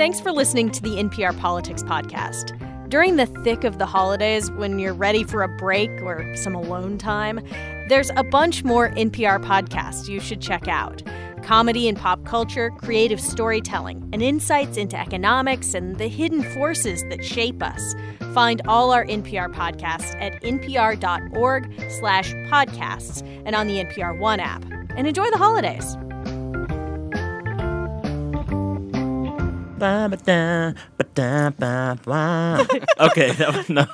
thanks for listening to the NPR Politics Podcast. During the thick of the holidays, when you're ready for a break or some alone time, there's a bunch more NPR podcasts you should check out comedy and pop culture, creative storytelling, and insights into economics and the hidden forces that shape us. Find all our NPR podcasts at npr.org slash podcasts and on the NPR One app. And enjoy the holidays. Okay, that was, no.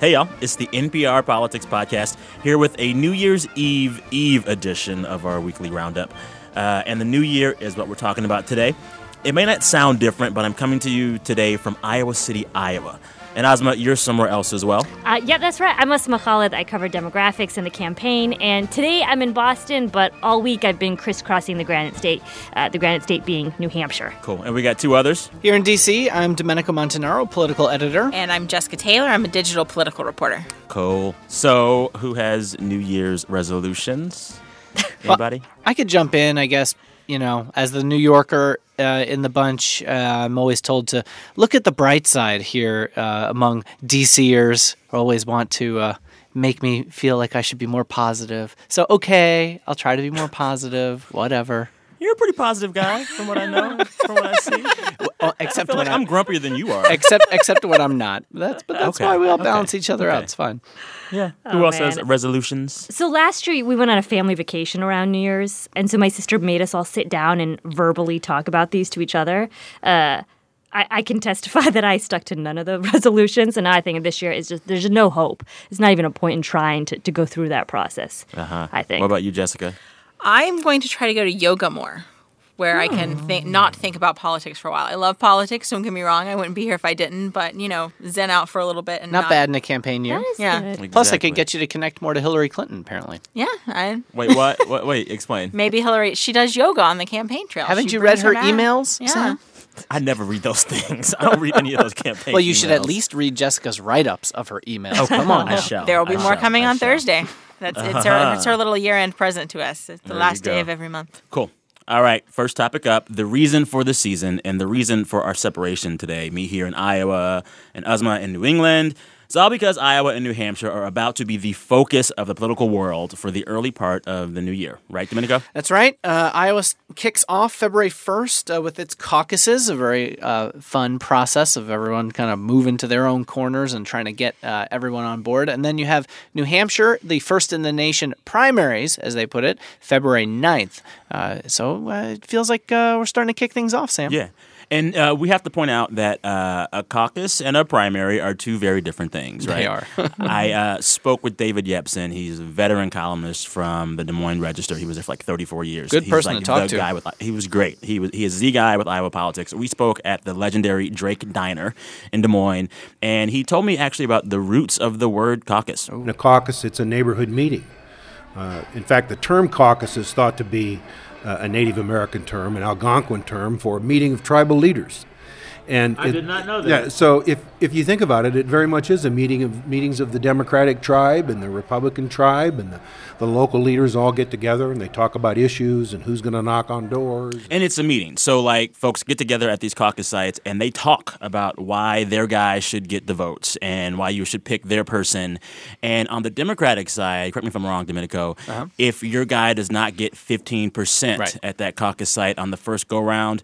Hey, y'all. It's the NPR Politics Podcast here with a New Year's Eve Eve edition of our weekly roundup. Uh, and the new year is what we're talking about today. It may not sound different, but I'm coming to you today from Iowa City, Iowa. And Asma, you're somewhere else as well. Uh, yeah, that's right. I'm Asma Khalid. I cover demographics in the campaign, and today I'm in Boston. But all week I've been crisscrossing the Granite State. Uh, the Granite State being New Hampshire. Cool. And we got two others. Here in DC, I'm Domenico Montanaro, political editor. And I'm Jessica Taylor. I'm a digital political reporter. Cool. So, who has New Year's resolutions? Anybody? Well, I could jump in, I guess. You know, as the New Yorker uh, in the bunch, uh, I'm always told to look at the bright side here uh, among DCers. Always want to uh, make me feel like I should be more positive. So, okay, I'll try to be more positive, whatever. You're a pretty positive guy, from what I know, from what I see. Well, except I when like I'm grumpier than you are. Except, except when I'm not. That's but that's Okay, why we all okay, balance each other okay. out. It's fine. Yeah. Oh, Who else man. has resolutions? So last year we went on a family vacation around New Year's, and so my sister made us all sit down and verbally talk about these to each other. Uh, I, I can testify that I stuck to none of the resolutions, and I think this year is just there's no hope. It's not even a point in trying to, to go through that process. Uh-huh. I think. What about you, Jessica? I'm going to try to go to yoga more, where I can think, hmm. not think about politics for a while. I love politics. Don't get me wrong. I wouldn't be here if I didn't. But you know, zen out for a little bit and Not bad in a campaign year. That is Yeah. good. Plus, I could get you to connect more to Hillary Clinton. Apparently, Yeah, I, Wait, what? what? Wait, explain. maybe Hillary. She does yoga on the campaign trail. haven't She you read brings her emails? Yeah. Sam? I never read those things. I don't read any of those campaigns. Well, you should at least read Jessica's write-ups of her emails. Okay. Come on, I shall. There will be I more shall. coming I on shall. Thursday. That's it's her. It's uh-huh. her little year-end present to us. It's the There you last day go. of every month. Cool. All right, first topic up the reason for the season and the reason for our separation today. Me here in Iowa and Asma in New England. It's all because Iowa and New Hampshire are about to be the focus of the political world for the early part of the new year. Right, Domenico? That's right. Uh, Iowa kicks off February 1st uh, with its caucuses, a very uh, fun process of everyone kind of moving to their own corners and trying to get uh, everyone on board. And then you have New Hampshire, the first in the nation primaries, as they put it, February 9th. Uh, so uh, it feels like uh, we're starting to kick things off, Sam. Yeah. And uh, we have to point out that uh, a caucus and a primary are two very different things, right? They are. I uh, spoke with David Yepsen. He's a veteran columnist from the Des Moines Register. He was there for like 34 years. Good He's person like to talk the to. Guy with, he was great. He was he is the guy with Iowa politics. We spoke at the legendary Drake Diner in Des Moines, and he told me actually about the roots of the word caucus. In a caucus, it's a neighborhood meeting. Uh, in fact, the term caucus is thought to be Uh, a Native American term, an Algonquin term for a meeting of tribal leaders. And I did not know that. Yeah, so if, if you think about it, it very much is a meeting of meetings of the Democratic tribe and the Republican tribe, and the, the local leaders all get together and they talk about issues and who's going to knock on doors. And it's a meeting. So, like, folks get together at these caucus sites and they talk about why their guy should get the votes and why you should pick their person. And on the Democratic side, correct me if I'm wrong, Domenico, uh-huh. if your guy does not get 15% Right. at that caucus site on the first go round,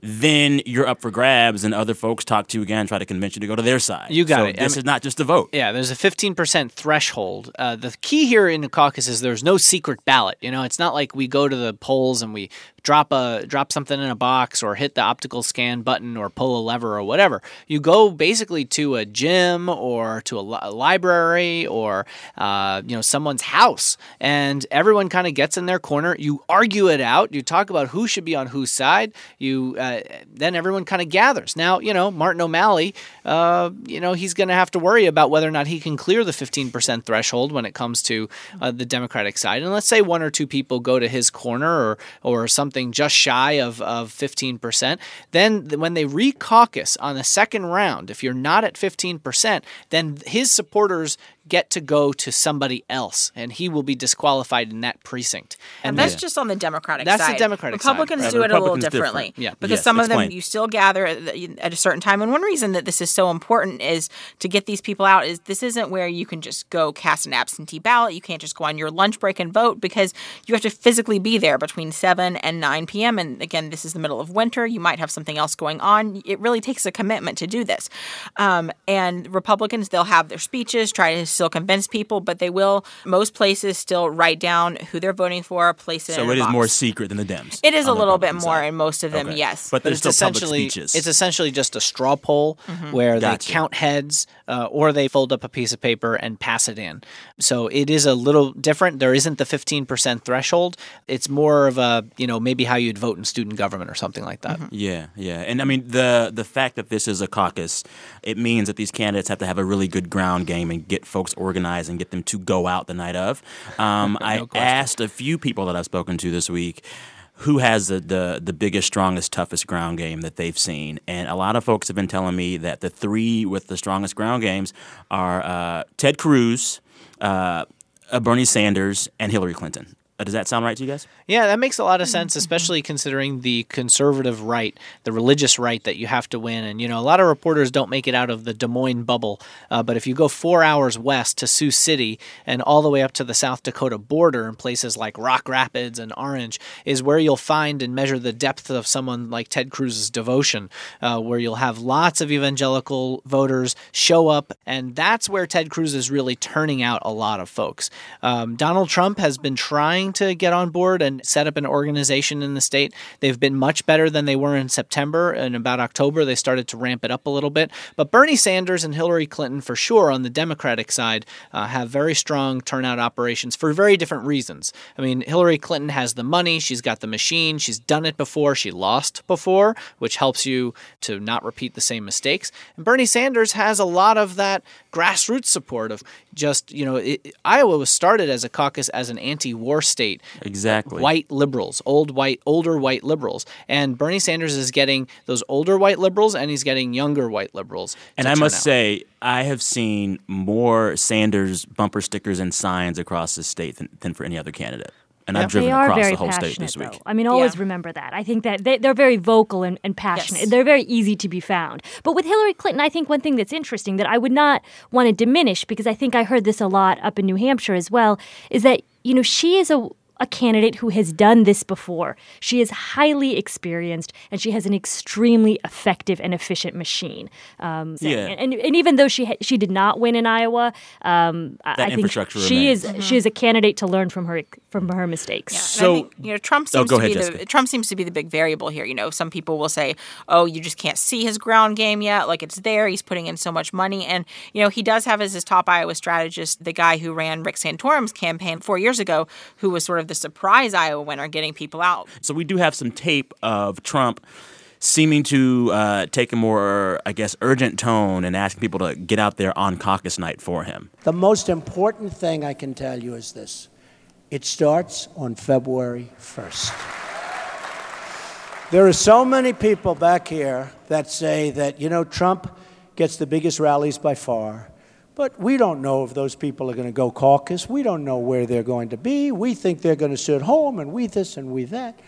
then you're up for grabs and other folks talk to you again, try to convince you to go to their side. You got So it. I This mean- is not just a vote. Yeah, there's a 15% threshold. Uh, the key here in the caucus is there's no secret ballot. You know, it's not like we go to the polls and we drop a drop something in a box or hit the optical scan button or pull a lever or whatever. You go basically to a gym or to a, li- a library or uh, you know someone's house, and everyone kind of gets in their corner. You argue it out. You talk about who should be on whose side. You uh, then everyone kind of gathers. Now you know Martin O'Malley. Uh, you know he's going to have to worry about whether or not he can clear the 15% threshold when it comes to uh, the Democratic side. And let's say one or two people go to his corner or or something just shy of, of 15%. Then when they re-caucus on the second round, if you're not at 15%, then his supporters get to go to somebody else, and he will be disqualified in that precinct. And that's just on the Democratic side. That's the side. Democratic side. Republicans Right, do it a little differently. different. Yeah. Because Yes, some of them explain. you still gather at, at a certain time. And one reason that this is so important is to get these people out is this isn't where you can just go cast an absentee ballot. You can't just go on your lunch break and vote because you have to physically be there between 7 and 9 p.m. And again, this is the middle of winter. You might have something else going on. It really takes a commitment to do this. Um, and Republicans, they'll have their speeches, try to still convince people, but they will, most places, still write down who they're voting for, place it So in it a is more secret than the Dems. It is a on the little bit more side. in most of them, Okay. yes. But But there's it's still public essentially speeches. it's essentially just a straw poll where they count heads uh, or they fold up a piece of paper and pass it in. So it is a little different. There isn't the 15% threshold. It's more of a, you know, maybe how you'd vote in student government or something like that. Yeah, yeah, and I mean the the fact that this is a caucus, it means that these candidates have to have a really good ground game and get folks organized and get them to go out the night of. Um, I question. asked a few people that I've spoken to this week who has the, the the biggest, strongest, toughest ground game that they've seen, and a lot of folks have been telling me that the three with the strongest ground games are uh, Ted Cruz, uh, uh, Bernie Sanders, and Hillary Clinton. Uh, does that sound right to you guys? Yeah, that makes a lot of sense, especially considering the conservative right, the religious right that you have to win. And, you know, a lot of reporters don't make it out of the Des Moines bubble. Uh, but if you go four hours west to Sioux City and all the way up to the South Dakota border in places like Rock Rapids and Orange, is where you'll find and measure the depth of someone like Ted Cruz's devotion, uh, where you'll have lots of evangelical voters show up. And that's where Ted Cruz is really turning out a lot of folks. Um, Donald Trump has been trying to get on board and set up an organization in the state. They've been much better than they were in September. And about October, they started to ramp it up a little bit. But Bernie Sanders and Hillary Clinton, for sure, on the Democratic side, uh, have very strong turnout operations for very different reasons. I mean, Hillary Clinton has the money, she's got the machine, she's done it before, she lost before, which helps you to not repeat the same mistakes. And Bernie Sanders has a lot of that grassroots support of just, you know, it, Iowa was started as a caucus as an anti war state Exactly. white liberals, old white, older white liberals, and Bernie Sanders is getting those older white liberals, and he's getting younger white liberals. And I must out. say, I have seen more Sanders bumper stickers and signs across the state than, than for any other candidate. And I've driven they are across very the whole state passionate, this week. though. I mean, always Yeah. remember that. I think that they, they're very vocal and, and passionate. Yes. They're very easy to be found. But with Hillary Clinton, I think one thing that's interesting that I would not want to diminish because I think I heard this a lot up in New Hampshire as well is that you know she is a a candidate who has done this before. She is highly experienced and she has an extremely effective and efficient machine. Um, so- Yeah. and, and even though she ha- she did not win in Iowa, um, I- That I think she remains. is she is a candidate to learn from her from her mistakes. Yeah, So- think, you know, Trump Oh, seems go to ahead, be Jessica. the Trump seems to be the big variable here. You know, some people will say, "Oh, you just can't see his ground game yet. Like it's there. He's putting in so much money." And you know, he does have as his top Iowa strategist the guy who ran Rick Santorum's campaign four years ago, who was sort of the surprise Iowa winner, getting people out. So we do have some tape of Trump seeming to uh, take a more, I guess, urgent tone and asking people to get out there on caucus night for him. The most important thing I can tell you is this it starts on February 1st. There are so many people back here that say that, you know, Trump gets the biggest rallies by far, but we don't know if those people are going to go caucus. We don't know where they're going to be. We think they're going to sit home and we this and we that.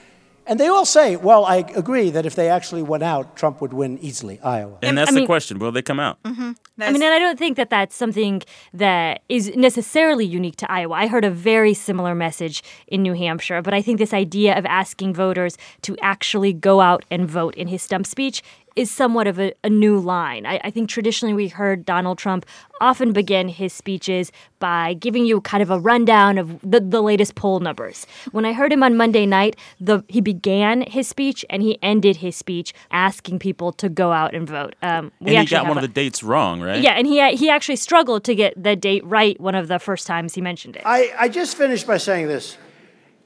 And they all say, well, I agree that if they actually went out, Trump would win easily Iowa. And that's I the mean- question: Will they come out? Mm-hmm. I mean, and I don't think that that's something that is necessarily unique to Iowa. I heard a very similar message in New Hampshire, but I think this idea of asking voters to actually go out and vote in his stump speech is somewhat of a, a new line. I, I think traditionally we heard Donald Trump often begin his speeches by giving you kind of a rundown of the, the latest poll numbers. When I heard him on Monday night, the he began his speech and he ended his speech asking people to go out and vote. Um, And he got have one of a- the dates wrong, right? yeah, and he he actually struggled to get the date right one of the first times he mentioned it. I, I just finished by saying this.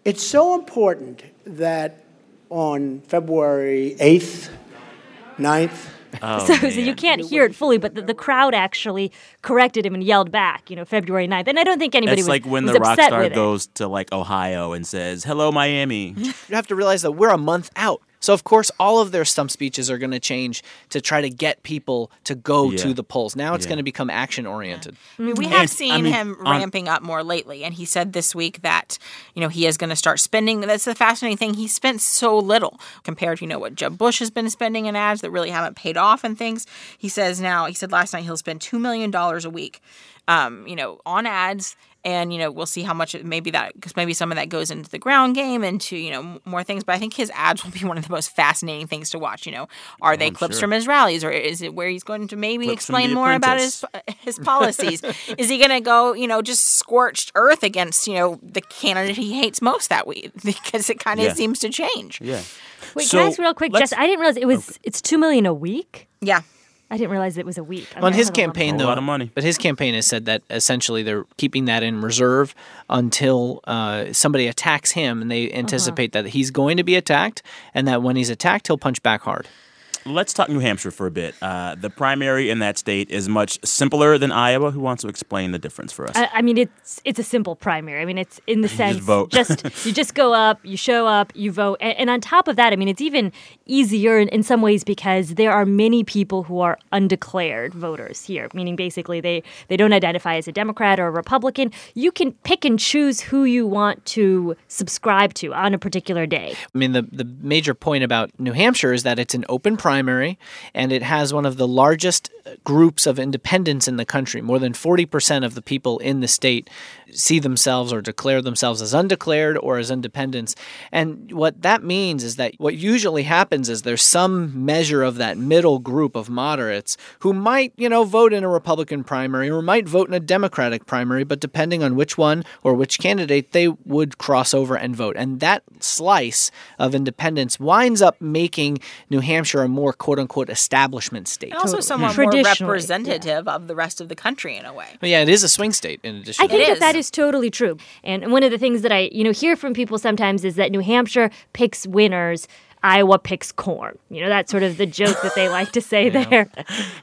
It's so important that on February 8th, 9th, Oh, so, so you can't hear it fully, but the, the crowd actually corrected him and yelled back, you know, February 9th. And I don't think anybody was It's was, like when was the rock star with it. goes to like Ohio and says, "Hello, Miami." You have to realize that we're a month out So, of course, all of their stump speeches are going to change to try to get people to go Yeah. to the polls. Now it's Yeah. going to become action oriented. I mean, we have And, seen I mean, him on- ramping up more lately, and he said this week that you know he is going to start spending. That's the fascinating thing. He spent so little compared to you know what Jeb Bush has been spending in ads that really haven't paid off and things. He says now. He said last night he'll spend two million dollars a week, um, you know, on ads. And you know we'll see how much maybe that because maybe some of that goes into the ground game into you know more things. But I think his ads will be one of the most fascinating things to watch. You know, are they oh, clips from his rallies or is it where he's going to maybe Clips explain The more about his his policies. Is he going to go, you know, just scorched earth against, you know, the candidate he hates most that week? Because it kind of Yeah. seems to change. Yeah. Wait, So, can I ask real quick, let's- Jess? I didn't realize it was it's two million a week. Yeah. I didn't realize it was a week. I On mean, I his campaign, a lump. A lot of money. But his campaign has said that essentially they're keeping that in reserve until uh, somebody attacks him, and they anticipate that he's going to be attacked, and that when he's attacked, he'll punch back hard. Let's talk New Hampshire for a bit. Uh, the primary in that state is much simpler than Iowa. Who wants to explain the difference for us? I, I mean, it's it's a simple primary. I mean, it's in the sense vote. just you just go up, you show up, you vote, and, and on top of that, I mean, it's even easier in, in some ways because there are many people who are undeclared voters here, meaning basically they they don't identify as a Democrat or a Republican. You can pick and choose who you want to subscribe to on a particular day. I mean, the, the major point about New Hampshire is that it's an open primary and it has one of the largest groups of independents in the country. More than 40% of the people in the state see themselves or declare themselves as undeclared or as independents. And what that means is that what usually happens is there's some measure of that middle group of moderates who might, you know, vote in a Republican primary or might vote in a Democratic primary, but depending on which one or which candidate, they would cross over and vote. And that slice of independence winds up making New Hampshire a more quote unquote establishment state. And also somewhat more Traditionally, representative of the rest of the country in a way. But yeah, it is a swing state in addition I to think that that is. Is totally true. And one of the things that I, you know, hear from people sometimes is that New Hampshire picks winners. Iowa picks corn. You know, that's sort of the joke that they like to say there.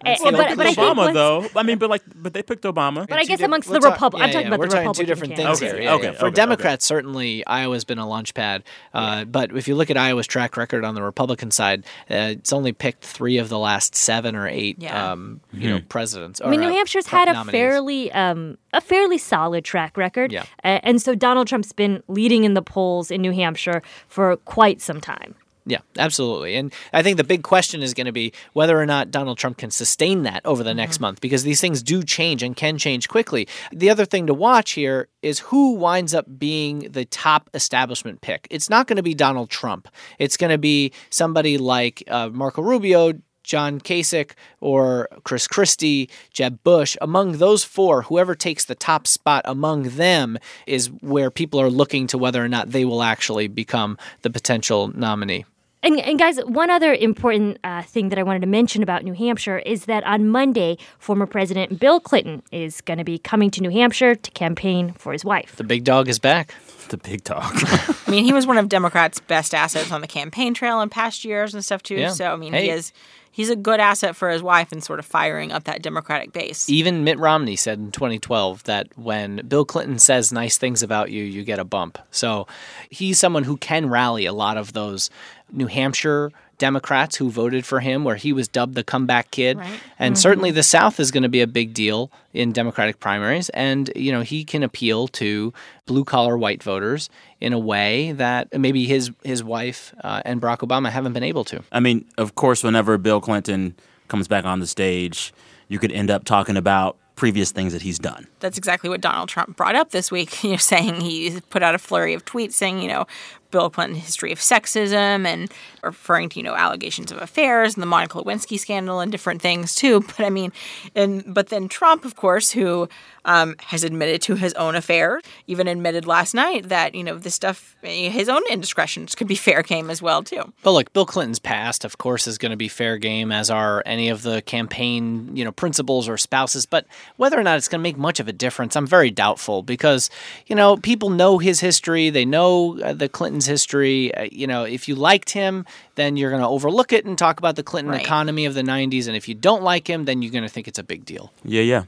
And- Well, but, they picked but I Obama once- though. I mean, but like, but they picked Obama. But I guess amongst di- the we're Republic, yeah, I'm talking yeah, about we're the talking two different candidates. things Okay, here. Yeah, okay, yeah. For okay, Democrats, certainly Iowa's been a launch pad. Uh, But if you look at Iowa's track record on the Republican side, uh, it's only picked three of the last seven or eight, Yeah. um, you know, presidents. I mean, New uh, Hampshire's pro- had a nominees. fairly um, a fairly solid track record. Yeah. Uh, and so Donald Trump's been leading in the polls in New Hampshire for quite some time. Yeah, absolutely. And I think the big question is going to be whether or not Donald Trump can sustain that over the Mm-hmm. next month because these things do change and can change quickly. The other thing to watch here is who winds up being the top establishment pick. It's not going to be Donald Trump, it's going to be somebody like uh, Marco Rubio. John Kasich or Chris Christie, Jeb Bush, among those four, whoever takes the top spot among them is where people are looking to whether or not they will actually become the potential nominee. And, and guys, one other important uh, thing that I wanted to mention about New Hampshire is that on Monday, former President Bill Clinton is going to be coming to New Hampshire to campaign for his wife. The big dog is back. the big talk. I mean, he was one of Democrats' best assets on the campaign trail in past years and stuff too. Yeah. So I mean, Hey. he is he's a good asset for his wife and sort of firing up that Democratic base. Even Mitt Romney said in 2012 that when Bill Clinton says nice things about you, you get a bump. So he's someone who can rally a lot of those New Hampshire Democrats who voted for him, where he was dubbed the comeback kid. Right. And certainly the South is going to be a big deal in Democratic primaries. And, you know, he can appeal to blue collar white voters in a way that maybe his, his wife uh, and Barack Obama haven't been able to. I mean, of course, whenever Bill Clinton comes back on the stage, you could end up talking about previous things that he's done. That's exactly what Donald Trump brought up this week. You know, saying he put out a flurry of tweets saying, you know, Bill Clinton's history of sexism and referring to you know allegations of affairs and the Monica Lewinsky scandal and different things too. But I mean, and but then Trump, of course, who um, has admitted to his own affair, even admitted last night that you know this stuff, his own indiscretions could be fair game as well too. But look, Bill Clinton's past, of course, is going to be fair game, as are any of the campaign, you know, principals or spouses. But whether or not it's going to make much of a difference, I'm very doubtful because, you know, people know his history. They know the the Clintons' history. Uh, you know, if you liked him, then you're going to overlook it and talk about the Clinton Right. economy of the '90s. And if you don't like him, then you're going to think it's a big deal. Yeah, yeah.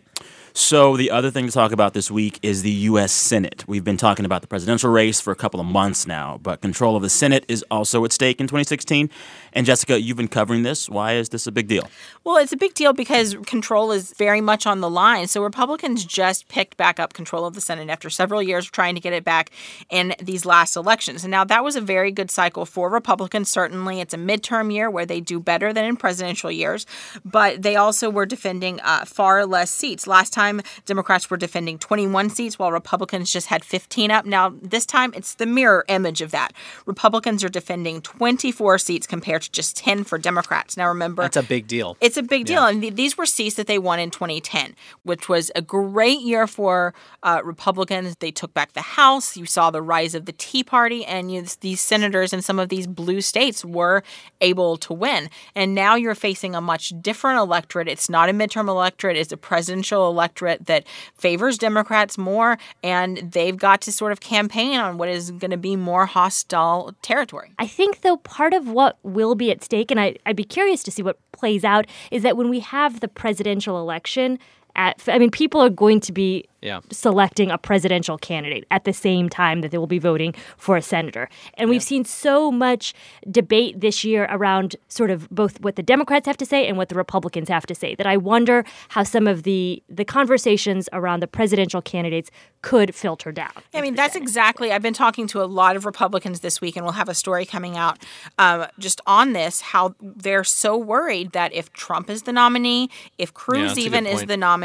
So, the other thing to talk about this week is the U.S. Senate. We've been talking about the presidential race for a couple of months now, but control of the Senate is also at stake in 2016. And Jessica, you've been covering this. Why is this a big deal? Well, it's a big deal because control is very much on the line. So Republicans just picked back up control of the Senate after several years of trying to get it back in these last elections. And now that was a very good cycle for Republicans. Certainly, it's a midterm year where they do better than in presidential years, but they also were defending uh, far less seats. Last time, Democrats were defending 21 seats while Republicans just had 15 up. Now, this time, it's the mirror image of that. Republicans are defending 24 seats compared to just 10 for Democrats. Now, remember, that's a big deal. It's a big deal. Yeah. And th- these were seats that they won in 2010, which was a great year for uh, Republicans. They took back the House. You saw the rise of the Tea Party, and you, these senators in some of these blue states were able to win. And now you're facing a much different electorate. It's not a midterm electorate, it's a presidential electorate that favors Democrats more, and they've got to sort of campaign on what is going to be more hostile territory. I think, though, part of what will be at stake, and I, I'd be curious to see what plays out, is that when we have the presidential election, at, I mean, people are going to be yeah. selecting a presidential candidate at the same time that they will be voting for a senator. And we've seen so much debate this year around sort of both what the Democrats have to say and what the Republicans have to say that I wonder how some of the the conversations around the presidential candidates could filter down. I mean, that's Senate. exactly. I've been talking to a lot of Republicans this week, and we'll have a story coming out um, just on this how they're so worried that if Trump is the nominee, if Cruz yeah, even is the nominee,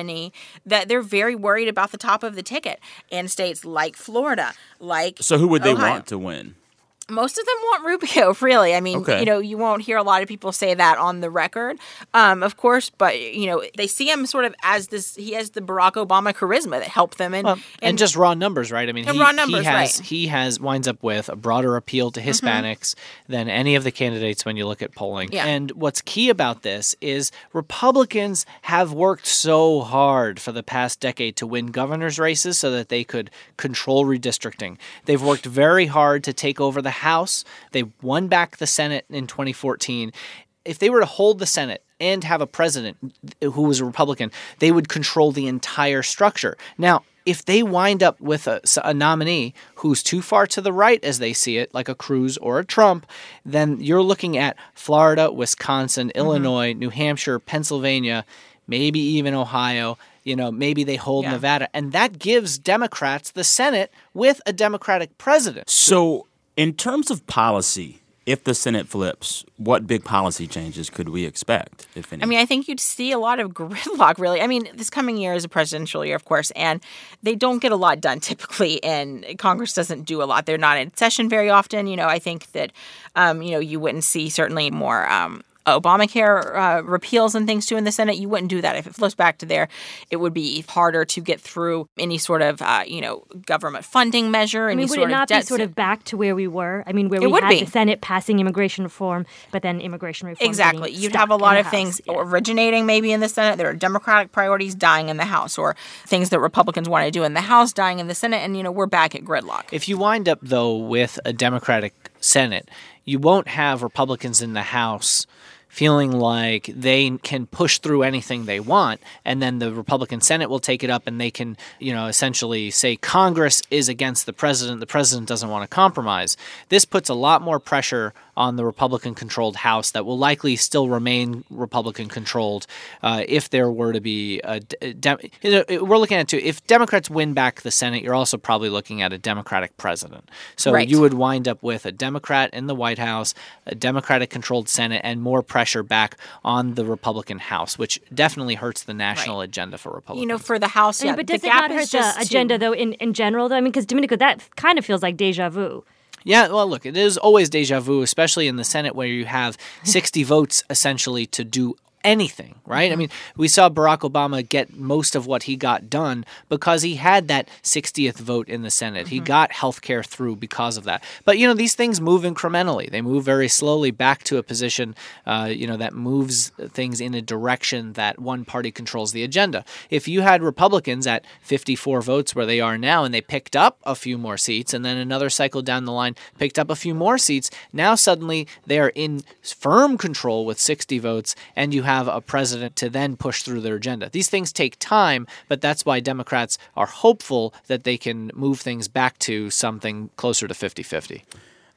that they're very worried about the top of the ticket in states like Florida, like So who would they Ohio. want to win? Most of them want Rubio, really. I mean, okay. you know, you won't hear a lot of people say that on the record, um, of course, but, you know, they see him sort of as this, he has the Barack Obama charisma that helped them. And, well, and, and, just raw numbers, right? I mean, he, raw numbers, he has, right. he has, winds up with a broader appeal to mm-hmm. Hispanics mm-hmm. than any of the candidates when you look at polling. Yeah. And what's key about this is Republicans have worked so hard for the past decade to win governor's races so that they could control redistricting. They've worked very hard to take over the House. They won back the Senate in 2014. If they were to hold the Senate and have a president who was a Republican, they would control the entire structure. Now, if they wind up with a, a, nominee who's too far to the right as they see it, like a Cruz or a Trump, then you're looking at Florida, Wisconsin, mm-hmm. Illinois, New Hampshire, Pennsylvania, maybe even Ohio you know, maybe they hold yeah. Nevada. And that gives Democrats the Senate with a Democratic president. So, in terms of policy, if the Senate flips, what big policy changes could we expect, if any? I mean, I think you'd see a lot of gridlock, really. I mean, this coming year is a presidential year, of course, and they don't get a lot done typically, and Congress doesn't do a lot. They're not in session very often. You know, I think that, um, you know, you wouldn't see certainly more um, Obamacare uh, repeals and things too in the Senate. You wouldn't do that if it flows back to there. It would be harder to get through any sort of uh, you know government funding measure. I mean, would it not be sort of back to where we were? I mean, where it we had be. the Senate passing immigration reform, but then immigration reform exactly. You'd have a lot of things yeah. originating maybe in the Senate. There are Democratic priorities dying in the House, or things that Republicans want to do in the House dying in the Senate, and you know we're back at gridlock. If you wind up though with a Democratic Senate, you won't have Republicans in the House feeling like they can push through anything they want and then the Republican Senate will take it up and they can, you know, essentially say Congress is against the president, the president doesn't want to compromise. This puts a lot more pressure on the Republican controlled House that will likely still remain Republican controlled uh, if there were to be a. De- we're looking at two. If Democrats win back the Senate, you're also probably looking at a Democratic president. So right. you would wind up with a Democrat in the White House, a Democratic controlled Senate, and more pressure back on the Republican House, which definitely hurts the national right. agenda for Republicans. You know, for the House, yeah, I mean, but does it not hurt the agenda, though, in, in general, though? I mean, because Domenico, that kind of feels like deja vu. Yeah, well, look, it is always deja vu, especially in the Senate where you have 60 votes essentially to do anything, right? Mm-hmm. I mean, we saw Barack Obama get most of what he got done because he had that 60th vote in the Senate. Mm-hmm. He got health care through because of that. But, you know, these things move incrementally. They move very slowly back to a position, uh, you know, that moves things in a direction that one party controls the agenda. If you had Republicans at 54 votes where they are now and they picked up a few more seats and then another cycle down the line picked up a few more seats, now suddenly they are in firm control with 60 votes and you have have a president to then push through their agenda. These things take time, but that's why Democrats are hopeful that they can move things back to something closer to 50 50.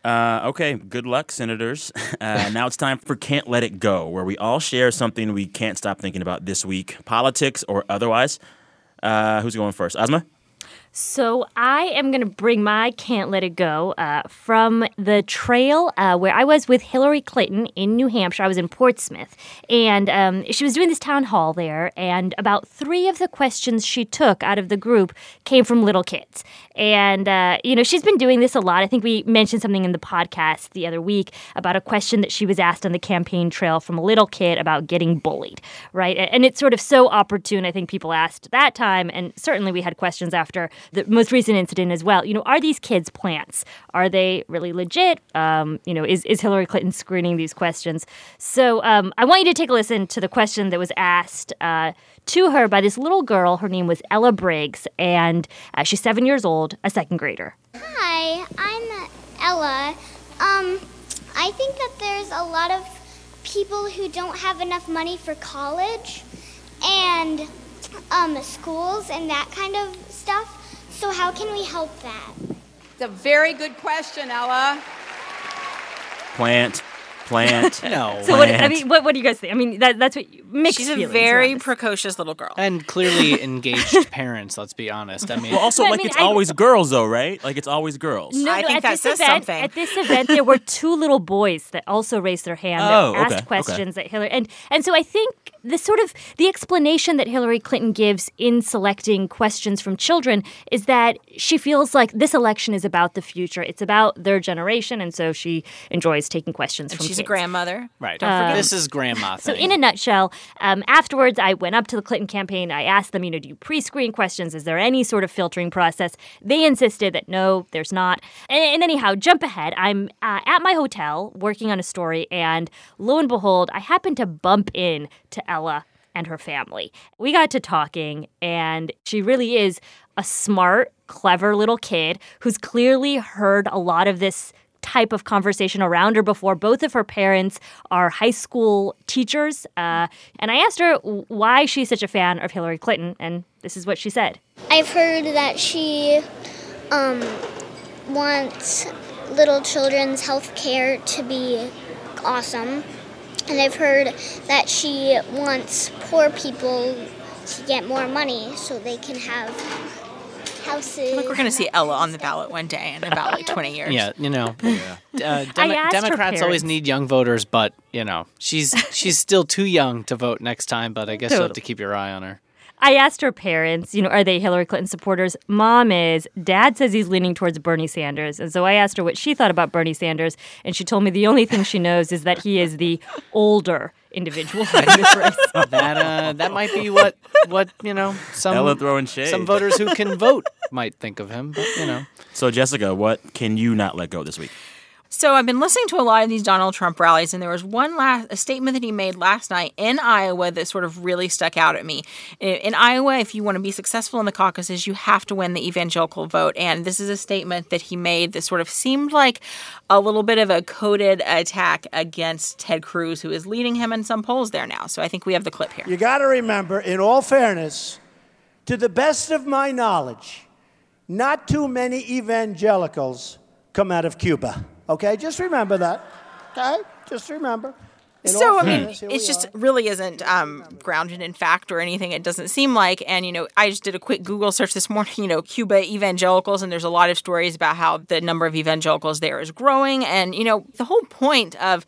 Uh, okay, good luck, senators. Uh, now it's time for Can't Let It Go, where we all share something we can't stop thinking about this week, politics or otherwise. Uh, who's going first? Asma? So I am going to bring my Can't Let It Go uh, from the trail uh, where I was with Hillary Clinton in New Hampshire. I was in Portsmouth. And um, she was doing this town hall there. And about three of the questions she took out of the group came from little kids. And, uh, you know, she's been doing this a lot. I think we mentioned something in the podcast the other week about a question that she was asked on the campaign trail from a little kid about getting bullied, right? And it's sort of so opportune. I think people asked that time. And certainly we had questions after the most recent incident as well. You know, are these kids plants? Are they really legit? Um, you know, is, is Hillary Clinton screening these questions? So um, I want you to take a listen to the question that was asked uh, to her by this little girl. Her name was Ella Briggs, and uh, she's seven years old, a second grader. Hi, I'm Ella. Um, I think that there's a lot of people who don't have enough money for college and um, schools and that kind of stuff. So, how can we help that? It's a very good question, Ella. Plant. Plant. no. So what, I mean, what, what do you guys think? I mean, that, that's what you, mixed She's a feelings very around this. precocious little girl. And clearly engaged parents, let's be honest. I mean, Well, also, I like, mean, it's I- always girls, though, right? Like, it's always girls. No, I no, think at that this says event, something. At this event, there were two little boys that also raised their hand Oh, that okay, asked okay. questions that Hillary and and so I think the sort of the explanation that Hillary Clinton gives in selecting questions from children is that she feels like this election is about the future. It's about their generation, and so she enjoys taking questions And from she's kids. a grandmother. right. Don't forget. this is grandma So, in a nutshell, um, afterwards, I went up to the Clinton campaign. I asked them, you know, do you pre screen questions? Is there any sort of filtering process? They insisted that no, there's not. And, and anyhow, jump ahead. I'm uh, at my hotel working on a story, and lo and behold, I happen to bump in to Ella and her family. We got to talking, and she really is a smart, clever little kid who's clearly heard a lot of this type of conversation around her before. Both of her parents are high school teachers. Uh, and I asked her why she's such a fan of Hillary Clinton, and this is what she said. I've heard that she um, wants little children's health care to be awesome. And I've heard that she wants poor people to get more money so they can have houses. Look, we're going to see Ella on the ballot one day in about like 20 years. Yeah, you know, uh, Demo- Democrats always need young voters, but you know, she's she's still too young to vote next time. But I guess you'll have to keep your eye on her. I asked her parents, you know, are they Hillary Clinton supporters? Mom is. Dad says he's leaning towards Bernie Sanders. And so I asked her what she thought about Bernie Sanders, and she told me the only thing she knows is that he is the older individual in this race. That uh, that might be what what you know some Ella throwing shade. some voters who can vote might think of him. But you know, So, Jessica, what can you not let go this week? So I've been listening to a lot of these Donald Trump rallies, and there was one last a statement that he made last night in Iowa that sort of really stuck out at me. In, in Iowa, if you want to be successful in the caucuses, you have to win the evangelical vote, and this is a statement that he made that sort of seemed like a little bit of a coded attack against Ted Cruz, who is leading him in some polls there now. So I think we have the clip here. You got to remember, in all fairness, to the best of my knowledge, not too many evangelicals come out of Cuba. Okay, just remember that. Okay, just remember. In so I mean, it just are. really isn't um, grounded in fact or anything. It doesn't seem like. And you know, I just did a quick Google search this morning. You know, Cuba evangelicals, and there's a lot of stories about how the number of evangelicals there is growing. And you know, the whole point of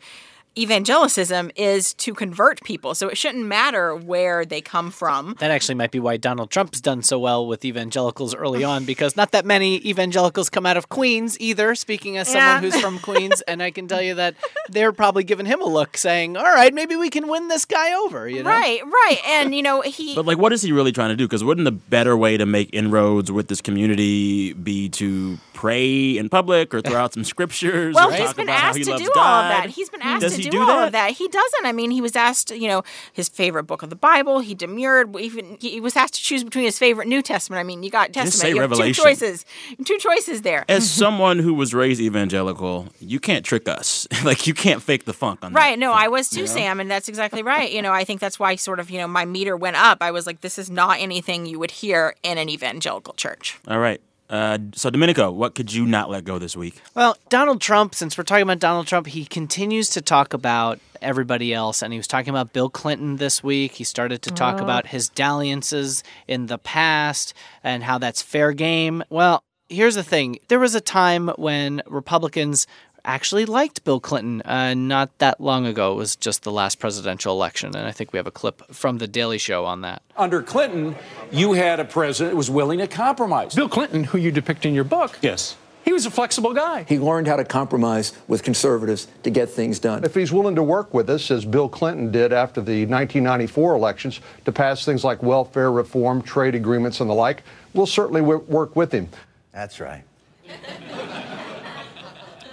evangelicism is to convert people. So it shouldn't matter where they come from. that actually might be why Donald Trump's done so well with evangelicals early on, because not that many evangelicals come out of Queens either. Speaking as someone Yeah. who's from Queens, and I can tell you that they're probably giving him a look, saying, "All right, maybe we can win this guy over." You know, Right, right. And you know, he But, like, what is he really trying to do? Because wouldn't the better way to make inroads with this community be to pray in public or throw out some scriptures? Well, or he's talk been about how asked he to loves do all of God? that. He's been asked Does to he do, do all that? of that. He doesn't. I mean, he was asked, you know, his favorite book of the Bible. He demurred. Even he was asked to choose between his favorite New Testament. I mean, you got Testament. say you have two choices. Two choices there. As someone who was raised evangelical, you can't trick us. like you can't fake the funk on that. Right. No, I was too, Sam, and that's exactly right. You know, I think that's why sort of, you know, my meter went up. I was like, this is not anything you would hear in an evangelical church. All right. Uh, so Domenico, what could you not let go this week? Well, Donald Trump, since we're talking about Donald Trump, he continues to talk about everybody else. And he was talking about Bill Clinton this week. He started to talk Oh. about his dalliances in the past and how that's fair game. Well, here's the thing there was a time when Republicans actually liked Bill Clinton. Uh, not that long ago. It was just the last presidential election. And I think we have a clip from The Daily Show on that. Under Clinton, you had a president who was willing to compromise. Bill Clinton, who you depict in your book, yes, he was a flexible guy. He learned how to compromise with conservatives to get things done. If he's willing to work with us, as Bill Clinton did after the 1994 elections, to pass things like welfare reform, trade agreements, and the like, we'll certainly w- work with him. That's right.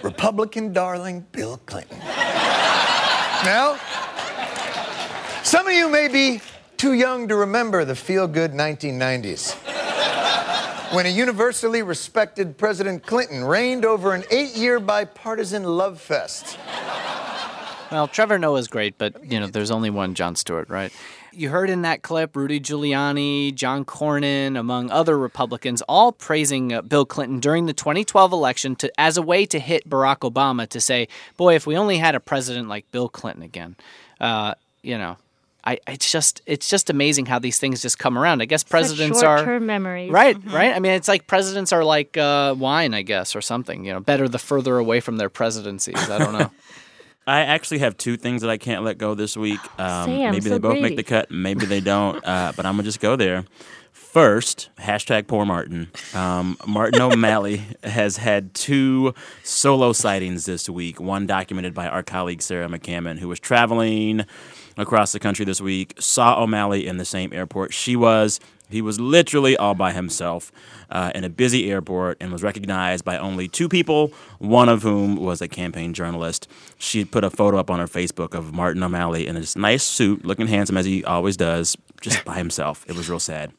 Republican darling Bill Clinton. now, some of you may be too young to remember the feel good 1990s when a universally respected President Clinton reigned over an eight year bipartisan love fest. Well, Trevor Noah's great, but you know, there's only one Jon Stewart, right? You heard in that clip Rudy Giuliani, John Cornyn, among other Republicans, all praising uh, Bill Clinton during the 2012 election to, as a way to hit Barack Obama to say, "Boy, if we only had a president like Bill Clinton again." Uh, you know, I it's just it's just amazing how these things just come around. I guess presidents are memories. Right, right. I mean, it's like presidents are like uh, wine, I guess, or something. You know, better the further away from their presidencies. I don't know. I actually have two things that I can't let go this week. Um, Sam, maybe so they both greedy. make the cut, maybe they don't. Uh, but I'm gonna just go there. First, hashtag poor Martin. Um, Martin O'Malley has had two solo sightings this week. One documented by our colleague Sarah McCammon, who was traveling across the country this week, saw O'Malley in the same airport she was. He was literally all by himself uh, in a busy airport and was recognized by only two people, one of whom was a campaign journalist. She put a photo up on her Facebook of Martin O'Malley in this nice suit, looking handsome as he always does, just by himself. It was real sad.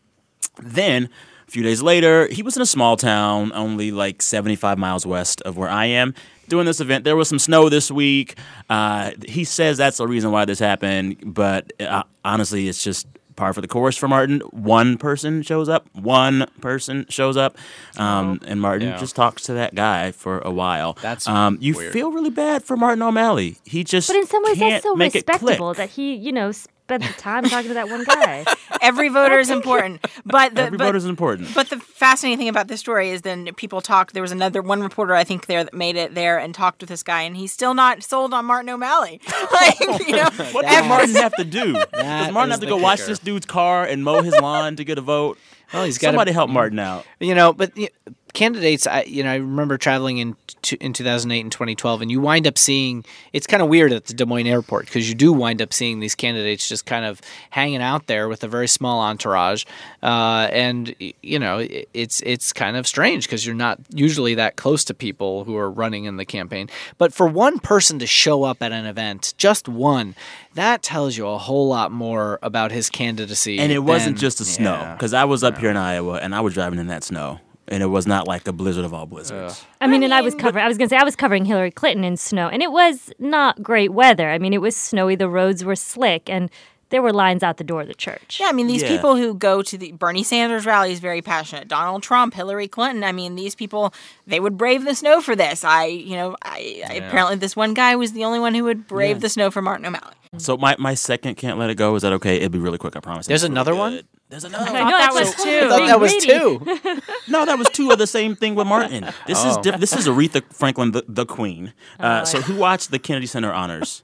Then, a few days later, he was in a small town, only like 75 miles west of where I am, doing this event. There was some snow this week. Uh, he says that's the reason why this happened, but uh, honestly, it's just par for the course for Martin. One person shows up, one person shows up, um, and Martin Yeah. just talks to that guy for a while. That's um, you weird. feel really bad for Martin O'Malley. He just But in some ways, can't that's so make respectable that he, you know, spent the time talking to that one guy. Every voter is important, but the, Every but, voter's important. But the fascinating thing about this story is then people talked. There was another one reporter I think there that made it there and talked with this guy, and he's still not sold on Martin O'Malley. like you know, What does Martin have to do? Does Martin have to the go wash this dude's car and mow his lawn to get a vote? Well, he's got Somebody help Martin out. You know, but y- candidates, I you know, I remember traveling in t- in 2008 and 2012, and you wind up seeing it's kind of weird at the Des Moines airport because you do wind up seeing these candidates just kind of hanging out there with a very small entourage, uh, and you know, it's it's kind of strange because you're not usually that close to people who are running in the campaign. But for one person to show up at an event, just one, that tells you a whole lot more about his candidacy. And it wasn't than- just the snow, yeah. because I was up here in Iowa and I was driving in that snow, and it was not like a blizzard of all blizzards. I mean, and I was covering. I was going to say I was covering Hillary Clinton in snow, and it was not great weather. I mean, it was snowy. The roads were slick, and there were lines out the door of the church. Yeah, I mean, these Yeah. people who go to the Bernie Sanders rally is very passionate. Donald Trump, Hillary Clinton. I mean, these people they would brave the snow for this. I, you know, I, I apparently this one guy was the only one who would brave the snow for Martin O'Malley. So my, my second can't let it go. Is that okay? It'll be really quick. I promise. There's It's really another one? good. There's another I one. know that was two. I thought being that was two. No, that was two of the same thing with Martin. This is Oh. diff- this is Aretha Franklin, the, the Queen. Uh, so who watched the Kennedy Center honors?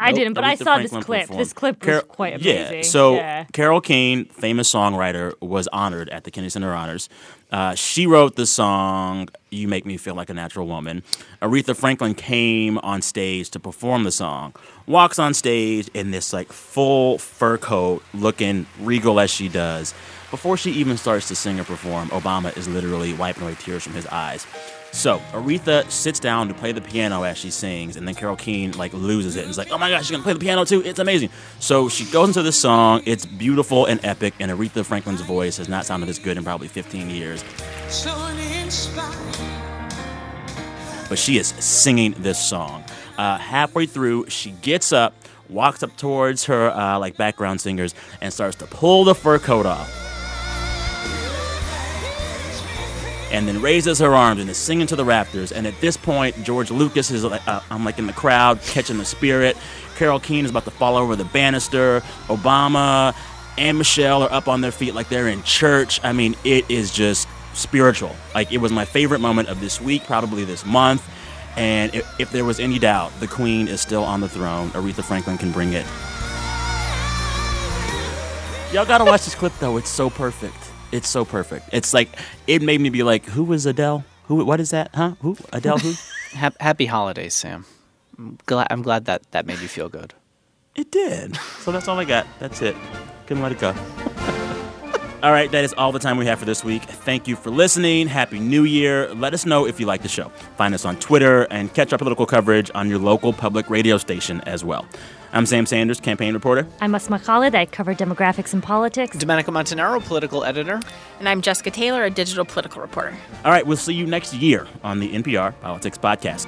I Nope, didn't, but I saw this clip. performed. This clip was Carol- quite amazing. Yeah. So Yeah. Carole King, famous songwriter, was honored at the Kennedy Center Honors. Uh, she wrote the song "You Make Me Feel Like a Natural Woman." Aretha Franklin came on stage to perform the song. Walks on stage in this like full fur coat, looking regal as she does. Before she even starts to sing or perform, Obama is literally wiping away tears from his eyes. So Aretha sits down to play the piano as she sings, and then Carole King like loses it and is like, "Oh my gosh, she's gonna play the piano too! It's amazing!" So she goes into this song. It's beautiful and epic, and Aretha Franklin's voice has not sounded this good in probably 15 years. But she is singing this song. Uh, halfway through, she gets up, walks up towards her uh, like background singers, and starts to pull the fur coat off. And then raises her arms and is singing to the Raptors. And at this point, George Lucas is like, uh, I'm like in the crowd catching the spirit. Carole King is about to fall over the banister. Obama and Michelle are up on their feet like they're in church. I mean, it is just spiritual. Like it was my favorite moment of this week, probably this month. And if, if there was any doubt, the Queen is still on the throne. Aretha Franklin can bring it. Y'all gotta watch this clip though. It's so perfect. It's so perfect. It's like it made me be like, who was Adele? Who? What is that? Huh? Who? Adele? Who? Happy holidays, Sam. I'm glad, I'm glad that that made you feel good. It did. So that's all I got. That's it. Couldn't let it go. All right, that is all the time we have for this week. Thank you for listening. Happy New Year. Let us know if you like the show. Find us on Twitter and catch our political coverage on your local public radio station as well. I'm Sam Sanders, campaign reporter. I'm Asma Khalid. I cover demographics and politics. Domenico Montanaro, political editor. And I'm Jessica Taylor, a digital political reporter. All right, we'll see you next year on the NPR Politics Podcast.